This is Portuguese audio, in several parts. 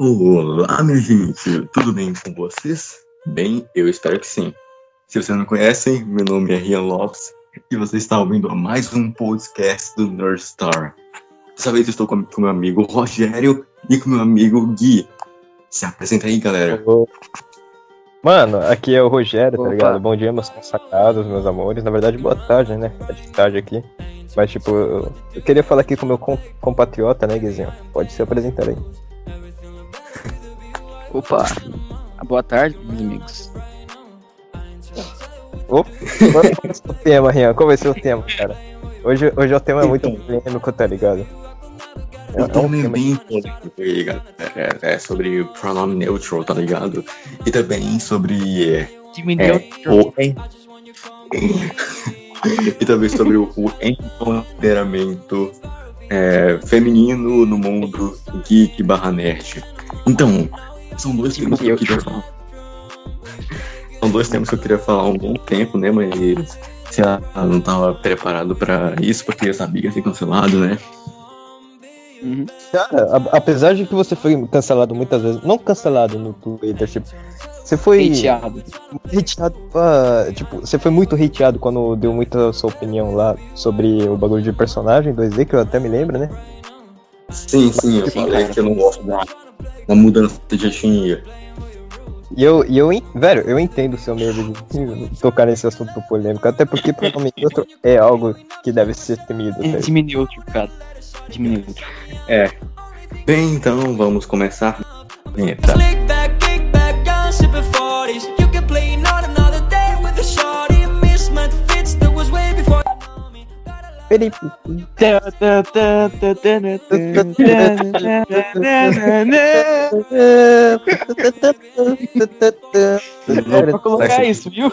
Olá, minha gente, tudo bem com vocês? Bem, eu espero que sim. Se vocês não conhecem, meu nome é Rian Lopes e você está ouvindo mais um podcast do Nerd Star. Dessa vez eu estou com, com meu amigo Rogério e com meu amigo Gui. Se apresenta aí, galera. Mano, aqui é o Rogério, tá Opa. ligado? Bom dia, meus consagrados, meus amores. Na verdade, boa tarde, né? É de tarde aqui. Mas, tipo, eu, eu queria falar aqui com o meu com- compatriota, né, Guizinho? Pode se apresentar aí. Opa, boa tarde, meus amigos. Opa, ser o tema, Rian? Qual vai ser o tema, cara? Hoje, hoje o tema é muito Então. polêmico, tá ligado? É, O é um tema é bem polêmico aí, galera. É, é sobre pronome neutral, tá ligado? E também sobre é, Diminuiu É, o e também sobre o, o empoderamento é, feminino no mundo geek barra nerd. Então, são dois temas que eu queria falar. São dois temas que eu queria falar há um bom tempo, né? Mas sei lá, eu não tava preparado pra isso, porque eu sabia que ia ser cancelado, né? Uhum. Cara, a- apesar de que você foi cancelado muitas vezes, não cancelado no Twitter, tipo, você foi Hateado. hateado pra, tipo, você foi muito hateado quando deu muita sua opinião lá sobre o bagulho de personagem 2D, que eu até me lembro, né? Sim, sim, eu Sim, falei cara. que eu não gosto da, da mudança de etnia. E eu, e eu, velho, eu entendo o seu medo de tocar nesse assunto polêmico, até porque pronome neutro é algo que deve ser temido. tá ligado? Diminuiu, cara. Diminuiu. Bem, então vamos começar. Vinheta. Slick back, kick back, Peraí, Pra colocar isso, viu?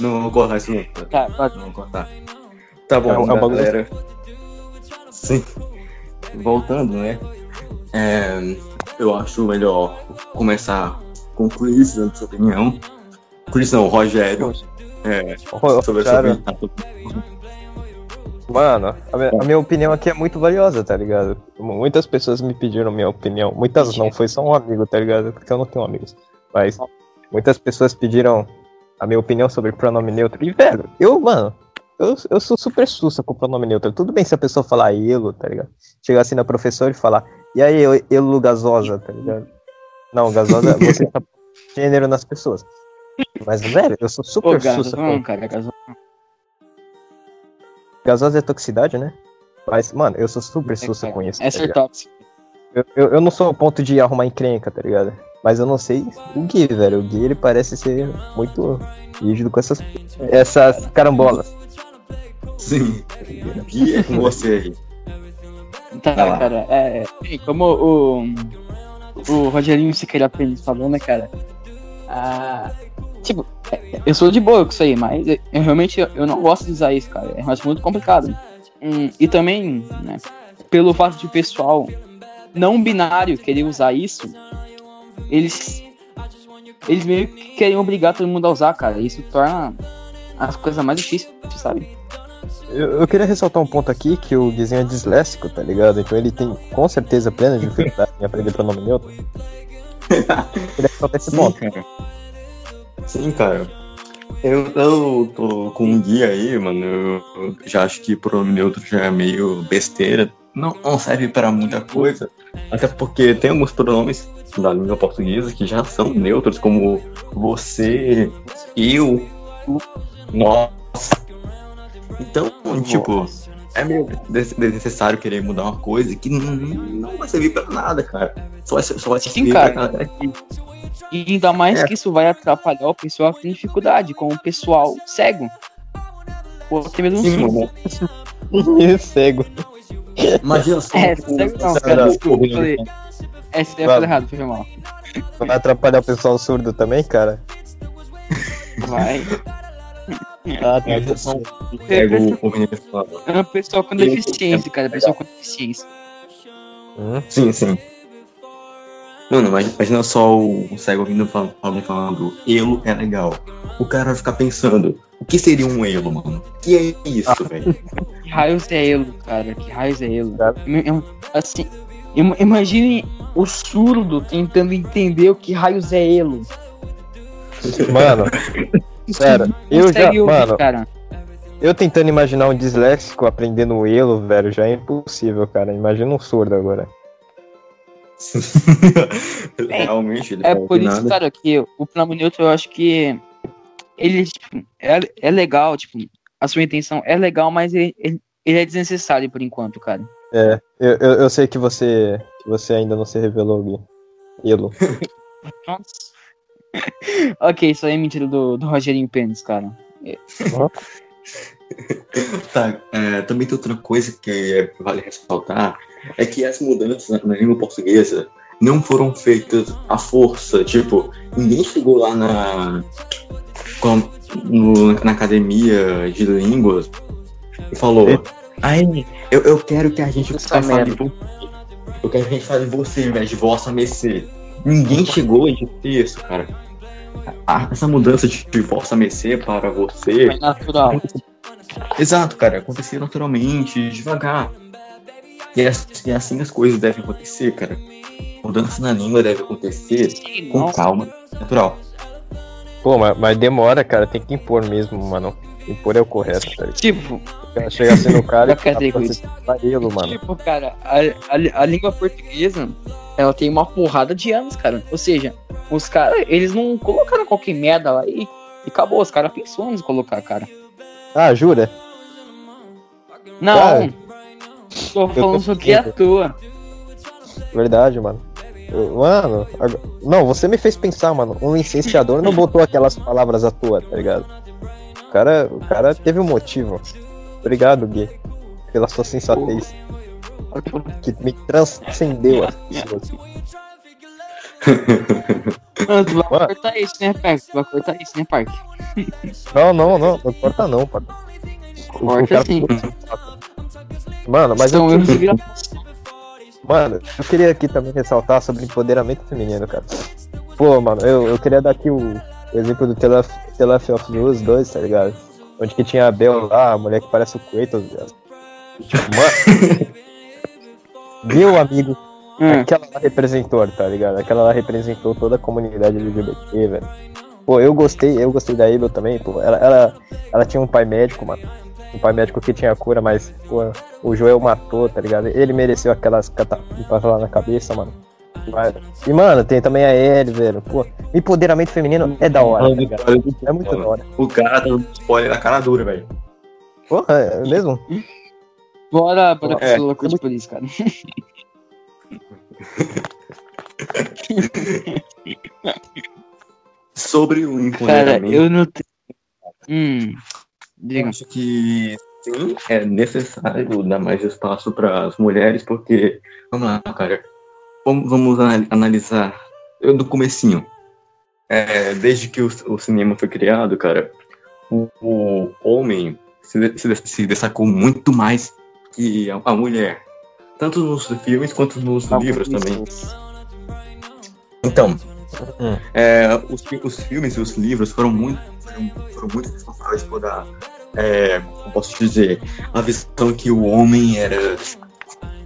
Não, vou cortar isso não. Tá, pode. Não vou cortar. Tá bom, É um- galera. Sim. Voltando, né? É, eu acho melhor começar com o Chris, dando sua opinião. Chris não, Rogério. É, sobre a sua Cara, opinião. Mano, a minha, a minha opinião aqui é muito valiosa, tá ligado? Muitas pessoas me pediram minha opinião. Muitas não, foi só um amigo, tá ligado? Porque eu não tenho amigos. Mas muitas pessoas pediram a minha opinião sobre pronome neutro. E, velho, eu, mano, eu, eu sou super sussa com pronome neutro. Tudo bem se a pessoa falar elo, tá ligado? Chegar assim na professora e falar, e aí, eu- elo gasosa, tá ligado? Não, gasosa, você tá gênero nas pessoas. Mas, velho, eu sou Ô, super gato, sussa com cara, gato. Gasosa é toxicidade, né? Mas, mano, eu sou super sussa com isso. É tá ser ligado? tóxico. eu, eu, eu não sou o ponto de arrumar encrenca, tá ligado? Mas eu não sei o Gui, velho. O Gui, ele parece ser muito rígido com essas, essas carambolas. Sim. E é com você aí. Tá, lá. cara, é. é, Como o. O Rogerinho Siqueira Pênis falou, né, cara? Ah, tipo, é, eu sou de boa com isso aí, mas eu, realmente eu não gosto de usar isso, cara. É um assunto muito complicado. Hum, e também, né, pelo fato de o pessoal não binário querer usar isso, eles. Eles meio que querem obrigar todo mundo a usar, cara. Isso torna as coisas mais difíceis, sabe? Eu, eu queria ressaltar um ponto aqui, que o Guizinho é disléxico, tá ligado? Então ele tem, com certeza, plena dificuldade em aprender pronome neutro. Eu queria ressaltar esse Sim, ponto. cara. Sim, cara. Eu, eu tô com um guia aí, mano. Eu, eu já acho que pronome neutro já é meio besteira. Não, não serve para muita coisa. Até porque tem alguns pronomes da língua portuguesa que já são neutros, como você, eu, nós. Então, tipo, é meio des- desnecessário querer mudar uma coisa que não, não vai servir pra nada, cara. Só vai, só vai Sim, servir cara. pra E ainda mais É. que isso vai atrapalhar o pessoal que tem dificuldade, como o pessoal cego. Ou até mesmo Sim, surdo. mano. Cego. Imagina só. É, o- cego não, cara, desculpa, falei. É, Vai. falou errado, foi mal. Vai atrapalhar o pessoal surdo também, cara? Vai. Ah, tá. O cego, o menino falando. É uma pessoa com deficiência, cara. Pessoa com deficiência. Hum? Sim, sim. Mano, mas imagina só o, o cego ouvindo falando, alguém falando, elo é legal. O cara vai ficar pensando, o que seria um elo, mano? Que é isso, velho? Que raios é elo, cara? Que raios é elo? Um- Assim, Im- Imagine o surdo tentando entender o que raios é elo. Mano, Pera, eu já- ouvir, mano. cara. eu tentando imaginar um disléxico aprendendo o elo, velho, já é impossível, cara. Imagina um surdo agora. Realmente, ele É por isso, nada. cara, que o plano neutro eu acho que ele tipo, é, é legal, tipo, a sua intenção é legal, mas ele, ele, ele é desnecessário por enquanto, cara. É, eu, eu, eu sei que você, que você ainda não se revelou, Gui. Elo. Nossa. ok, isso aí é mentira do, do Rogerinho Pênis, cara. Tá, é, também tem outra coisa que é- vale ressaltar, é que as mudanças na, língua portuguesa não foram feitas à força. Tipo, ninguém chegou lá na, no- na academia de línguas e falou, ai, eu, eu quero que a gente fale. Eu quero que a gente fale você ao invés de vossa mercê. Ninguém chegou a dizer isso, cara. A- Essa mudança de, de vossa mercê para você É natural. Exato, cara. Acontecer naturalmente, devagar. E, as- e assim as coisas devem acontecer, cara. Mudança na língua deve acontecer Sim, com nossa. calma, natural. Pô, mas, mas demora, cara. Tem que impor mesmo, mano. Impor é o correto, tá ligado? Tipo, Chega assim no cara e isso. tá mano. tipo, cara, a, a, a língua portuguesa, ela tem uma porrada de anos, cara. Ou seja, os caras, eles não colocaram qualquer merda lá e, e acabou. Os caras pensou em colocar, cara. Ah, jura? Não, Cara, tô falando sobre fudido. toa. Verdade, mano. Eu- mano, ag- não, você me fez pensar, mano. Um licenciador não botou aquelas palavras à toa, tá ligado? O cara, o cara teve um motivo. Obrigado, Gui, pela sua sensatez, que me transcendeu. assim. Mano, tu vai Mano. cortar isso, né, Parque? Tu vai cortar isso, né, Parque? Não, não, não, não corta não, o Corta sim. Mano, mas São eu, mano, eu queria aqui também ressaltar sobre empoderamento feminino, cara. Pô, mano, eu, eu queria dar aqui o, exemplo do Telef, Telef of Us 2, tá ligado? Onde que tinha a Bel lá, a mulher que parece o Kratos. Tipo, mano. Meu amigo, Hum, aquela lá representou, tá ligado? Aquela lá representou toda a comunidade LGBT, velho. Pô, eu gostei, eu gostei da Abel também, pô. Ela, ela, ela tinha um pai médico, mano. Um pai médico que tinha cura, mas, pô, o Joel matou, tá ligado? Ele mereceu aquelas catapultas lá na cabeça, mano. E, mano, tem também a Ellie, velho. Pô, empoderamento feminino é da hora, tá? É muito da hora. O cara tá dando spoiler na cara dura, velho. Porra, é mesmo? bora, pra É, essa loucura de polícia, cara. Sobre o Cara, empoderamento, eu não tenho. Hum. eu Diga. acho que sim, é necessário dar mais espaço para as mulheres, porque, vamos lá, cara, vamos, vamos ana- analisar eu, do comecinho. É, desde que o, o cinema foi criado, cara, o, o homem se, se, se destacou muito mais que a, a mulher. Tanto nos filmes quanto nos livros também. Então, Hum. é, os, os filmes e os livros foram muito, foram, foram muito responsáveis por dar, é, posso dizer, a visão que o homem era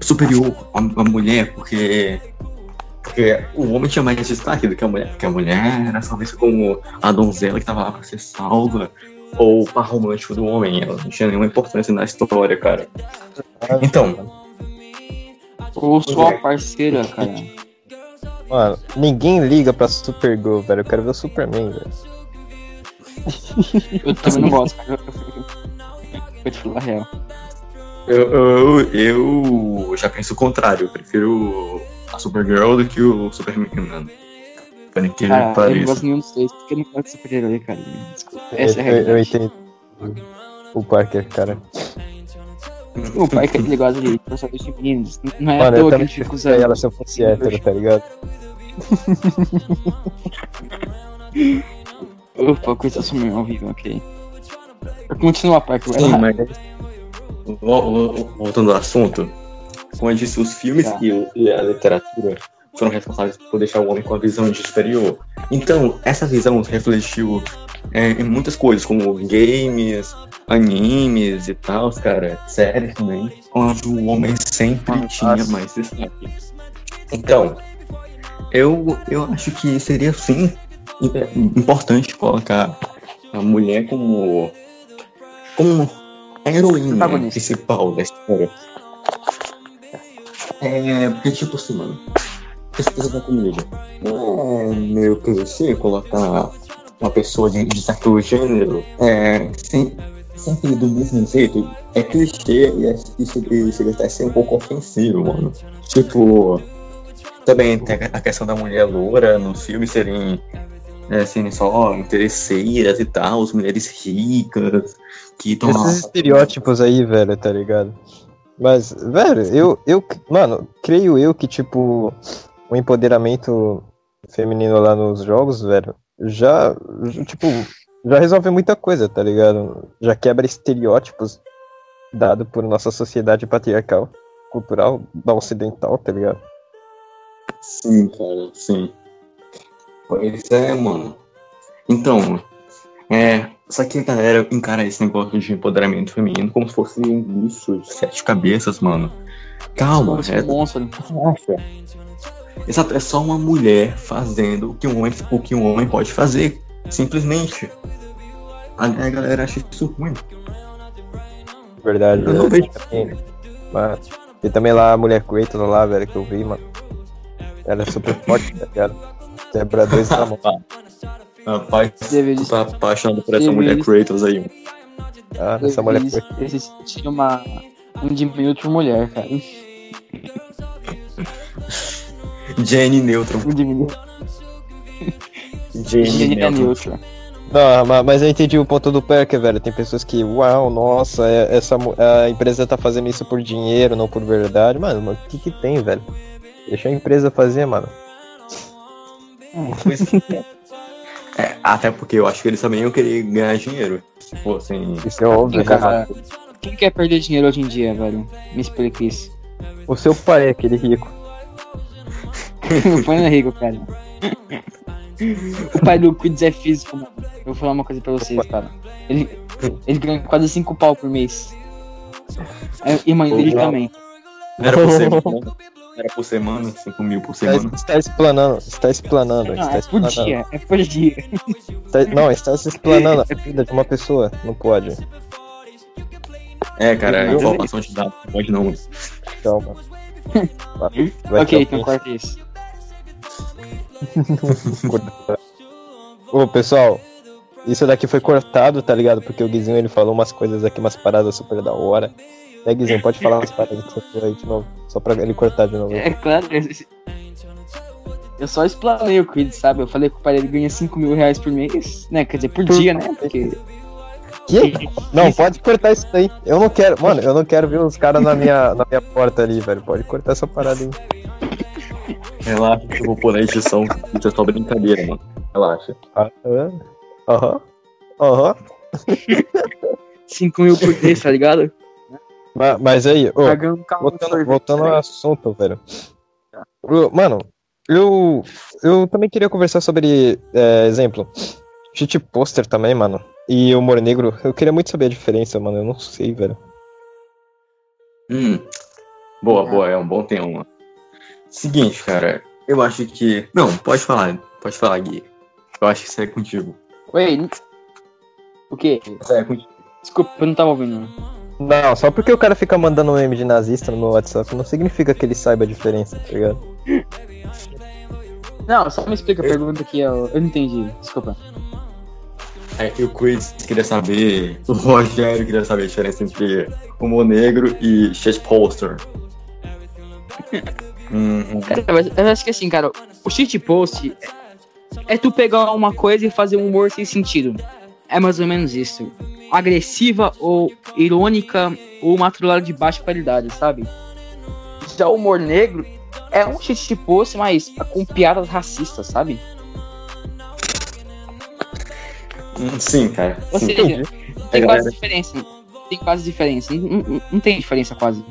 superior à, à mulher, porque, porque o homem tinha mais destaque do que a mulher, porque a mulher era só vista como a donzela que estava lá para ser salva, ou o par romântico do homem, ela não tinha nenhuma importância na história, cara. Então, Ou sua parceira, cara. Mano, ninguém liga pra Supergirl, velho. Eu quero ver o Superman, velho. Eu também não gosto, cara. Vou te falar a real. Eu, eu, eu já penso o contrário, eu prefiro a Supergirl do que o Superman, mano. Que Cara, eu não gosto nenhum dos dois, porque eu não gosto de super-herói, cara. Desculpa. Eu, Essa é a eu- eu realidade. entendo o Parker, cara. O que ele gosta de personagens femininos. Não é Mano, à eu toa que a gente fica usando. ela se eu fosse hétero, tá ligado? Opa, coisa sumir ao vivo, ok. Continua, Parker. Sim, mas voltando ao assunto, como eu disse, os filmes Tá. e, a literatura foram responsáveis por deixar o homem com a visão de superior. Então, essa visão refletiu é, em muitas coisas, como games, animes e tal, cara, séries também, onde o homem sempre tinha Nossa. mais destaque. Então, eu, eu acho que seria sim im- importante colocar a mulher como, como a heroína principal da história. É, porque tipo assim, mano, pesquisa comigo. Não é meio clichê colocar uma pessoa de, de certo gênero é, sem, sempre do mesmo jeito. É clichê e, é, e chega- até a ser um pouco ofensivo, mano. Tipo, também tem a questão da mulher loura nos filmes serem, serem só interesseiras e tal, as mulheres ricas lá. Esses estereótipos aí, velho, tá ligado? Mas, velho, eu, eu, mano, creio eu que, tipo, o empoderamento feminino lá nos jogos, velho, já, tipo, já resolve muita coisa, tá ligado? Já quebra estereótipos dado por nossa sociedade patriarcal, cultural, da ocidental, tá ligado? Sim, cara, sim. Pois é, mano. Então, é. Só que a galera encara esse negócio de empoderamento feminino como se fosse um bicho de sete cabeças, mano. Calma, é, monstro. Nossa. Exato, é só uma mulher fazendo o que um homem, o que um homem pode fazer. Simplesmente. A, a galera acha isso ruim. Verdade, Eu não velho. vejo. Também, mas, e também lá a mulher Kratos lá, velho, que eu vi, mano. Ela é super forte, tá ligado? Quebra dois na mão. Rapaz, Deveria- tu tá apaixonado por essa deveria- mulher Kratos aí. mano. Ah, essa mulher Kratos. eles existiam uma. Um diminuto mulher, cara. Jenny Neutron. Um diminuto. Jenny é Neutron. neutro. Não, ma- mas eu entendi o ponto do Perker, velho. Tem pessoas que, uau, nossa, é- essa, a empresa tá fazendo isso por dinheiro, não por verdade. Mano, mas o que que tem, velho? Deixa a empresa fazer, mano. É, até porque eu acho que eles também iam querer ganhar dinheiro. Se fossem. Isso é óbvio, Cara. Quem quer perder dinheiro hoje em dia, velho? Me explica isso. O seu pai é aquele rico. O pai não é rico, cara. O pai do Quids é físico, mano. Eu vou falar uma coisa pra vocês, cara. Ele, ele ganha quase 5 pau por mês. E mãe dele também. Era por semana. Era por semana, 5 mil por Está, semana. está explanando, está explanando. Não, está é por explanando. dia, é por dia. Está- não, está se explanando a vida de uma pessoa. Não pode. É, cara, Eu- informação de dados não pode não. Calma. Vai, vai ok, então corta isso. Ô, pessoal, isso daqui foi cortado, tá ligado? Porque o Guizinho ele falou umas coisas aqui, umas paradas super da hora. É, Guizinho, pode falar umas paradas que você falou aí de novo, só pra ele cortar de novo. É claro, eu- só explanei o Quids, sabe? Eu falei que o pai dele ganha 5 mil reais por mês, né? Quer dizer, por dia, né? Porque. Que? Não, pode cortar isso daí. Eu não quero, mano, eu não quero ver os caras na minha, na minha porta ali, velho. Pode cortar essa parada aí. Relaxa que eu vou pôr na edição. Isso é só brincadeira, mano. Relaxa. Ah, é? Aham. Aham. 5 mil por mês, tá ligado? Ma- Mas aí, ô, voltando, voltando ao assunto, velho. Mano, eu, eu também queria conversar sobre, é, exemplo, cheat poster também, mano. E humor negro. Eu queria muito saber a diferença, mano. Eu não sei, velho. Hum. Boa, boa, é um bom tema. Seguinte, cara, eu acho que. Não, pode falar, pode falar, Gui. Eu acho que isso é contigo. Oi. O quê? Isso é contigo. Desculpa, eu não tava ouvindo. Não, só porque o cara fica mandando um meme de nazista no meu WhatsApp não significa que ele saiba a diferença, tá ligado? Não, só me explica a pergunta que eu, eu não entendi. Desculpa. É que o Quiz queria saber. O Rogério queria saber a diferença entre humor negro e shit poster. Hum, hum. Cara, mas eu acho que assim, cara, o shit post é, é tu pegar uma coisa e fazer um humor sem sentido. É mais ou menos isso. Agressiva ou irônica ou uma trilha de baixa qualidade, sabe? Já o humor negro é um shit post, mas com piadas racistas, sabe? Hum, Sim, cara. Ou Sim. seja, tem É, quase galera. diferença. Tem quase diferença. Não, não- não tem diferença quase.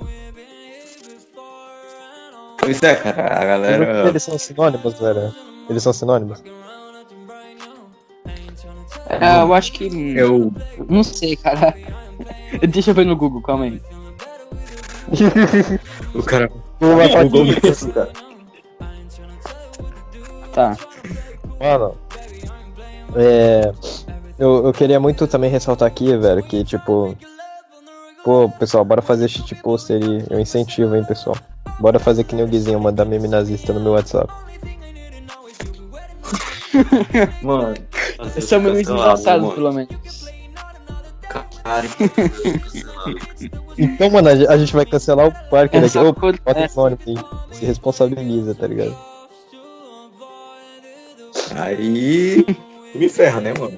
Pois é, cara, a galera. Eles são sinônimos, velho. Eles são sinônimos. É, eu acho que. Eu. Não sei, cara. Deixa eu ver no Google, calma aí. O cara. Google fotinha. mesmo, cara. Tá. Mano, é. Eu, eu queria muito também ressaltar aqui, velho, que tipo. Pô, pessoal, bora fazer shit poster aí. Eu incentivo, hein, pessoal. Bora fazer que nem o Guizinho, mandar meme nazista no meu WhatsApp. Mano. São memes engraçados, pelo menos. Cara, Então, mano, a ge- a gente vai cancelar o Parker É aqui. só Ô, bota é. esse nome aí. Se responsabiliza, tá ligado? aí. Me ferra, né, mano?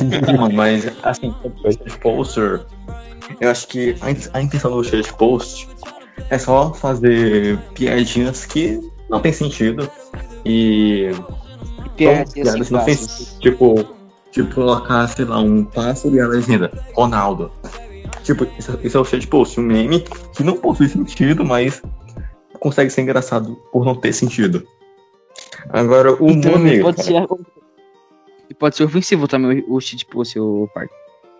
Não, mano, mas assim, o shit poster, eu acho que a, in- a intenção do shit post é só fazer piadinhas que não tem sentido e Piadas piadas assim, não tem clássicas. tipo, tipo colocar, sei lá, um pássaro e a legenda, Ronaldo. Tipo, isso, isso é o shit post, um meme que não possui sentido, mas consegue ser engraçado por não ter sentido. Agora, o E humor pode cara, ser. E pode ser ofensivo também o, o shit post, o parque.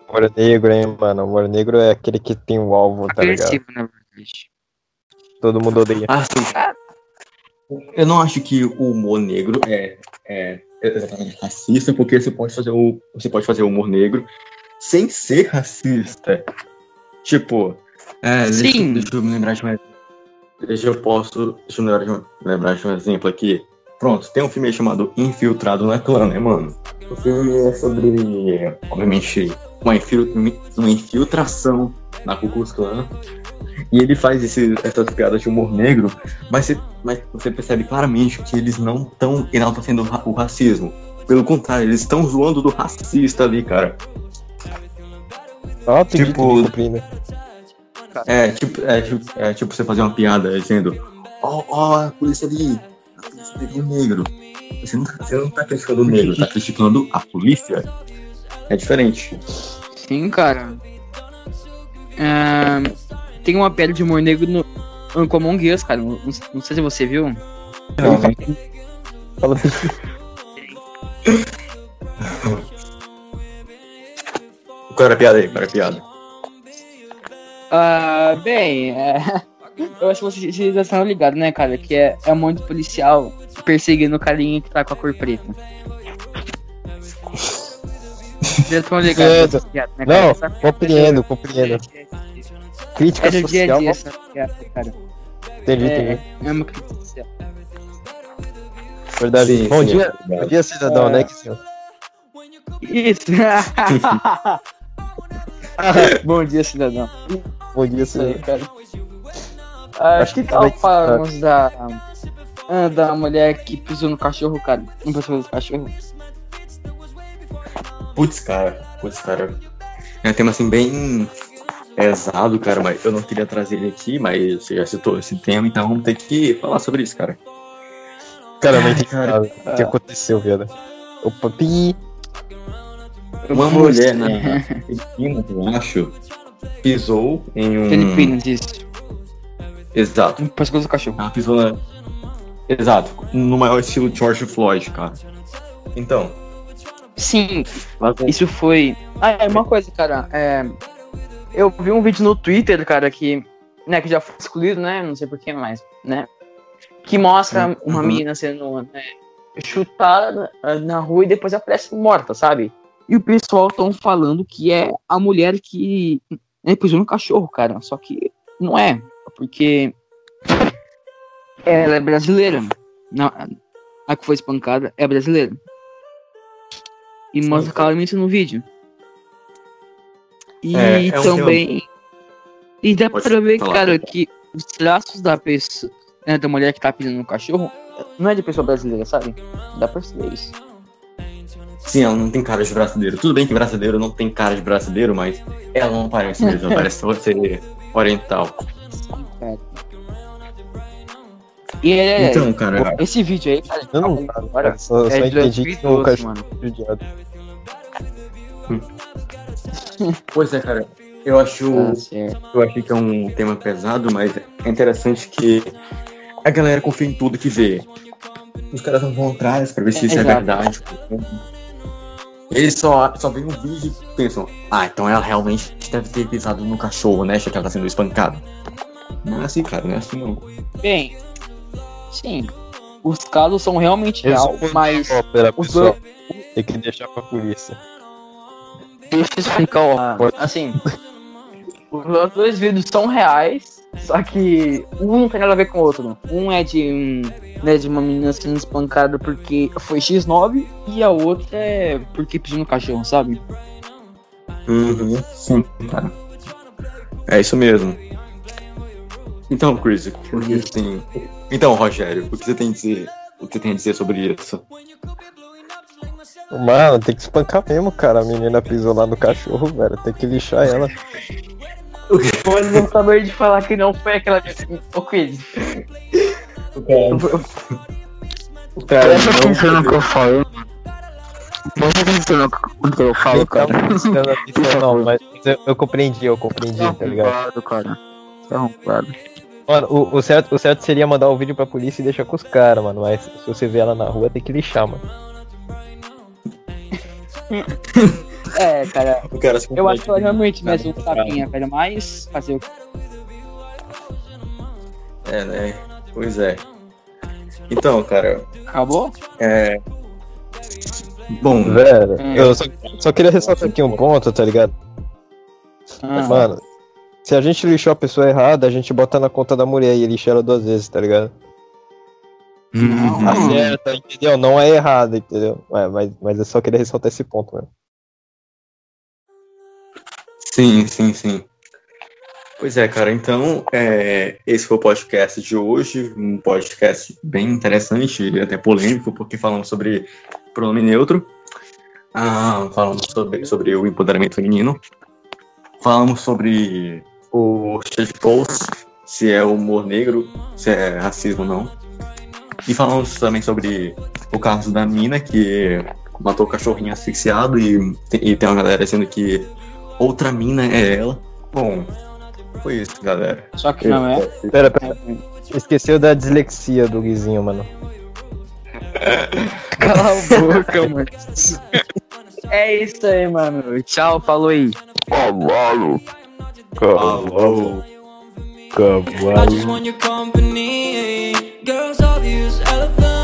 Humor negro, hein, mano. Humor negro é aquele que tem o alvo, tá ligado? Agressivo, na verdade. Todo mundo odeia. Assim, eu não acho que o humor negro é, é exatamente racista, porque você pode fazer o você pode fazer humor negro sem ser racista. Tipo, é, Sim. deixa eu me lembrar de um Deixa eu posso. Deixa eu me lembrar de um, lembrar de um exemplo aqui. Pronto, tem um filme chamado Infiltrado na Clã, né, mano? O filme é sobre, obviamente, uma, infil- uma infiltração na Ku Klux Klan. E ele faz esse, essas piadas de humor negro, mas você, mas você percebe claramente que eles não estão enaltecendo o ra- o racismo. Pelo contrário, eles estão zoando do racista ali, cara. Ó, tem tipo- que cumprir, É tipo, é, tipo, é tipo você fazer uma piada dizendo: Ó, ó, a polícia ali, a polícia pegou um negro. Você não, você não tá criticando o negro, tá criticando a polícia. É diferente. Sim, cara. Ahn, tem uma piada de humor negro no Uncommon Us, cara. Não, não sei se você viu. Não, né? Fala Qual era a piada aí? Qual era a piada? Ah, bem, é... eu acho que vocês já estão ligados, né, cara? Que é, é um monte de policial perseguindo o carinha que tá com a cor preta. Vocês já estão ligados né, cara? Não, piada compreendo, é- compreendo. É- Crítica É do dia a social. dia essa piada, cara. Entendi, É, entendi. é uma crítica social. Verdade. Sim, Bom sim, dia, é bom dia, cidadão, É. né, Guizinho? Isso! Bom dia, cidadão. Bom dia, aí, cidadão. cara. Ah, Acho que que tal falarmos da, ah, da mulher que pisou no cachorro, cara? Não pisou no cachorro? Putz, cara. Putz, cara. É um tema assim bem pesado, cara, mas eu não queria trazer ele aqui, mas você já citou esse tema, então vamos ter que falar sobre isso, cara. Cara, não entendi Cara. O que aconteceu, viado? Opa, pi. Uma mulher na Filipinas, eu acho, pisou em um. Filipinas, isso. Exato. No pescoço do cachorro. Ela pisou na. Exato. No maior estilo George Floyd, cara. Então. Sim, ela- isso foi. Ah, é uma coisa, cara. É... Eu vi um vídeo no Twitter, cara, que. Né, que já foi excluído, né? Não sei porquê, mas. Né? Que mostra uma Uhum. menina sendo né, chutada na- rua e depois aparece morta, sabe? E o pessoal tão falando que é a mulher que né, pisou no cachorro, cara. Só que não é. Porque ela é brasileira. Não, a que foi espancada é brasileira. E mostra claramente no vídeo. E É, é um também. E dá Pode pra ver, falar. cara, que os traços da pessoa, né, da mulher que tá pisando no cachorro, não é de pessoa brasileira, sabe? Dá pra perceber isso. Sim, ela não tem cara de brasileiro. Tudo bem que brasileiro não tem cara de brasileiro, mas ela não parece mesmo. Ela parece ser oriental. Cara. E é, Então, cara. esse vídeo aí, cara, Eu não agora cara, só, só é de entendi que o 2012, cachorro mano. Pois é, cara. Eu acho. Certo. Eu achei que é um tema pesado, mas é interessante que a galera confia em tudo que vê. Os caras não vão atrás pra ver se isso é Exato. verdade. Eles só, só veem um vídeo e pensam, ah, então ela realmente deve ter pisado no cachorro, né? Já que ela tá sendo espancada. Não é assim, cara, não é assim não. Bem, Sim. Os casos são realmente real, mas os pessoal, tem que deixar pra polícia. Deixa eu explicar, ó. Assim, os dois vídeos são reais, só que um não tem nada a ver com o outro. Um é de, um, né, de uma menina sendo espancada porque foi X9 e a outra é porque pediu no cachorro, sabe? Uhum, sim, cara. É isso mesmo. Então, Chris, o que você tem. Então, Rogério, o que você tem a dizer? O que você tem a dizer sobre isso? Mano, tem que espancar mesmo, cara. A menina pisou lá no cachorro, velho. Tem que lixar ela. Mas não saber de falar que não foi aquela Ô, Quiz. Cara, Presta atenção no que eu falo. Presta atenção no que eu falo, cara. Não, não, não, mas eu, eu compreendi, eu compreendi, tá ligado? Claro, cara. Então, claro. Mano, o, o certo, o certo seria mandar o vídeo pra polícia e deixar com os caras, mano. Mas se você vê ela na rua, tem que lixar, mano. É, cara. o cara se Eu acho que ela compromete realmente mais um tapinha, velho. Mas fazer o quê? É, né? Pois é. Então, cara, Acabou? é. Bom, Velho, Hum. eu só, só queria ressaltar aqui um ponto, tá ligado? Ah, Mano, se a gente lixou a pessoa errada, a gente bota na conta da mulher e lixa ela duas vezes, tá ligado? A certa, entendeu? Não é errada, entendeu? É, mas, mas eu só queria ressaltar esse ponto, mano. Sim, sim, sim. Pois é, cara, então é, esse foi o podcast de hoje, um podcast bem interessante e até polêmico, porque falamos sobre pronome neutro, ah, falamos sobre, sobre o empoderamento feminino, falamos sobre o shitpost, se é humor negro, se é racismo ou não, e falamos também sobre o caso da mina que matou o cachorrinho asfixiado e, e tem uma galera dizendo que outra mina é ela. Bom, foi isso, galera. Só que não é. Pera, pera. Esqueceu da dislexia do Guizinho, mano. Cala a boca, mano. É isso aí, mano. Tchau, falou aí. Cavalo. up. I just want your company. Girls obvious elephants.